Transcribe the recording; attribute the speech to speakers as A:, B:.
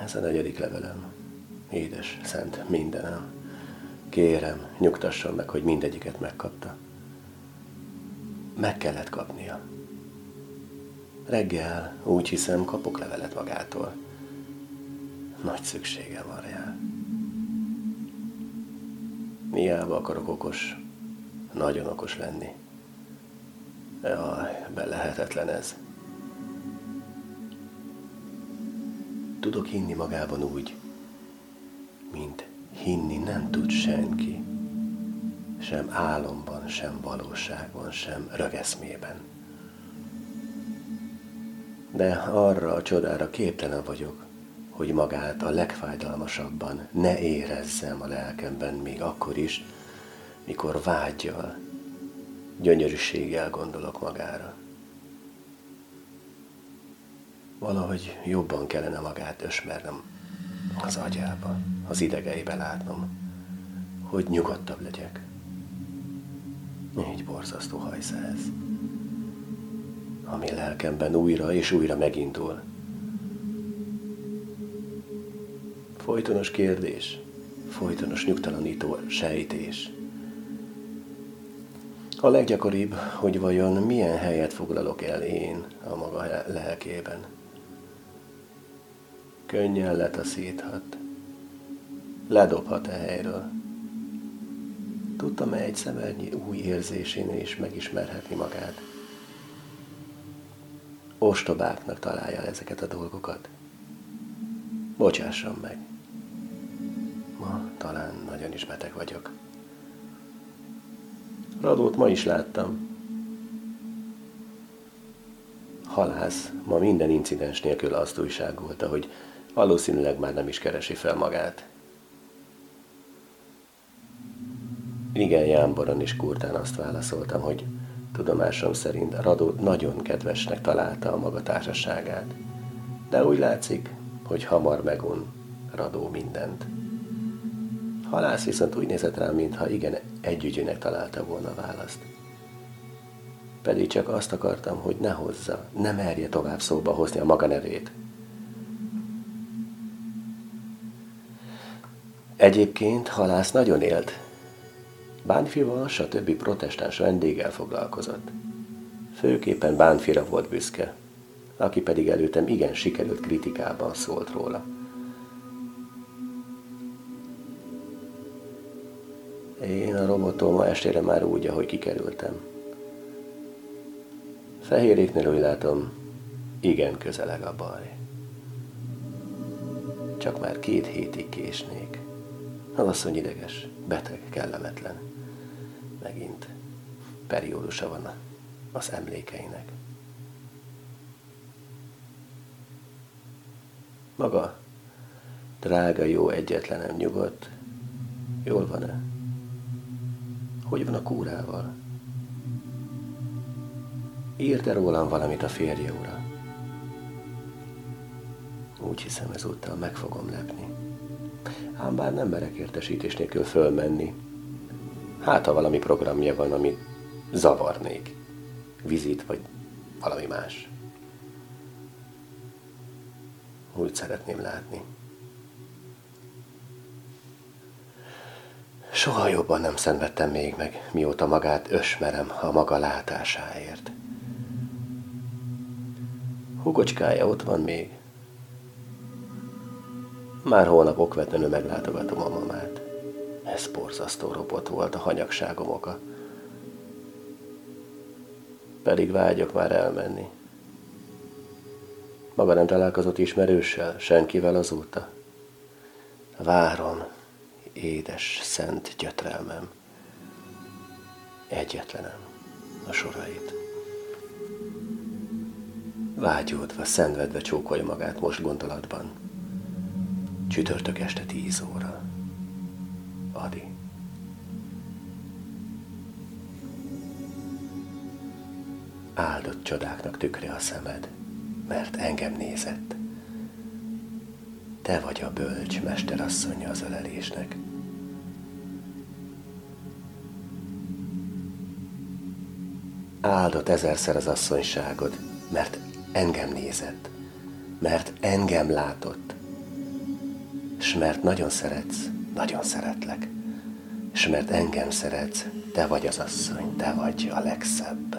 A: Ez a negyedik levelem. Édes, szent mindenem. Kérem, nyugtasson meg, hogy mindegyiket megkapta. Meg kellett kapnia. Reggel úgy hiszem, kapok levelet magától. Nagy szüksége van rá. Miába akarok okos, nagyon okos lenni. Jaj, be lehetetlen ez. Tudok hinni magában úgy, mint hinni nem tud senki. Sem álomban, sem valóságban, sem rögeszmében. De arra a csodára képtelen vagyok, hogy magát a legfájdalmasabban ne érezzem a lelkemben még akkor is, mikor vágyjal, gyönyörűséggel gondolok magára. Valahogy jobban kellene magát ösmernem az agyába, az idegeibe látnom, hogy nyugodtabb legyek. Így borzasztó hajsz ez, ami lelkemben újra és újra megindul. Folytonos kérdés, folytonos nyugtalanító sejtés. A leggyakoribb, hogy vajon milyen helyet foglalok el én a maga lelkében. Könnyen letaszíthat, ledobhat a helyről. Tudtam-e egy szemernyi új érzésén is megismerhetni magát? Ostobáknak találja ezeket a dolgokat. Bocsássam meg. Ma talán nagyon is beteg vagyok. Radót ma is láttam. Halász ma minden incidens nélkül azt újságolta, hogy valószínűleg már nem is keresi fel magát. Igen, Jámboron és Kurtán azt válaszoltam, hogy tudomásom szerint Radó nagyon kedvesnek találta a maga társaságát. De úgy látszik, hogy hamar megun Radó mindent. Halász viszont úgy nézett rám, mintha igen együgyűnek találta volna választ. Pedig csak azt akartam, hogy ne hozza, ne merje tovább szóba hozni a maga nevét. Egyébként halász nagyon élt. Bánfival, stb. protestáns vendéggel foglalkozott. Főképpen Bánfira volt büszke, aki pedig előttem igen sikerült kritikában szólt róla. Én a robottól ma estére már úgy, ahogy kikerültem. Fehéréknél úgy látom, igen közeleg a baj. Csak már két hétig késnék. Az asszony ideges, beteg, kellemetlen. Megint periódusa van az emlékeinek. Maga, drága, jó, egyetlenem, nyugodt, jól van-e? Hogy van a kúrával? Írte rólam valamit a férje ura? Úgy hiszem, ezúttal meg fogom lepni. Ám bár nem merek értesítés nélkül fölmenni. Hát, ha valami programja van, ami zavarnék. Vizit, vagy valami más. Úgy szeretném látni. Soha jobban nem szenvedtem még meg, mióta magát ösmerem a maga látásáért. Hugocskája ott van még. Már holnap okvetlenül meglátogatom a mamát. Ez borzasztó robot volt a hanyagságom oka. Pedig vágyok már elmenni. Maga nem találkozott ismerőssel, senkivel azóta? Várom, édes, szent gyötrelmem, egyetlenem a sorait. Vágyódva, szenvedve csókolja magát most gondolatban. Csütörtök este tíz óra. Adi. Áldott csodáknak tükre a szemed, mert engem nézett. Te vagy a bölcs mesterasszonya az ölelésnek. Áldott ezerszer az asszonyságod, mert engem nézett, mert engem látott, és mert nagyon szeretsz, nagyon szeretlek, és mert engem szeretsz, te vagy az asszony, te vagy a legszebb.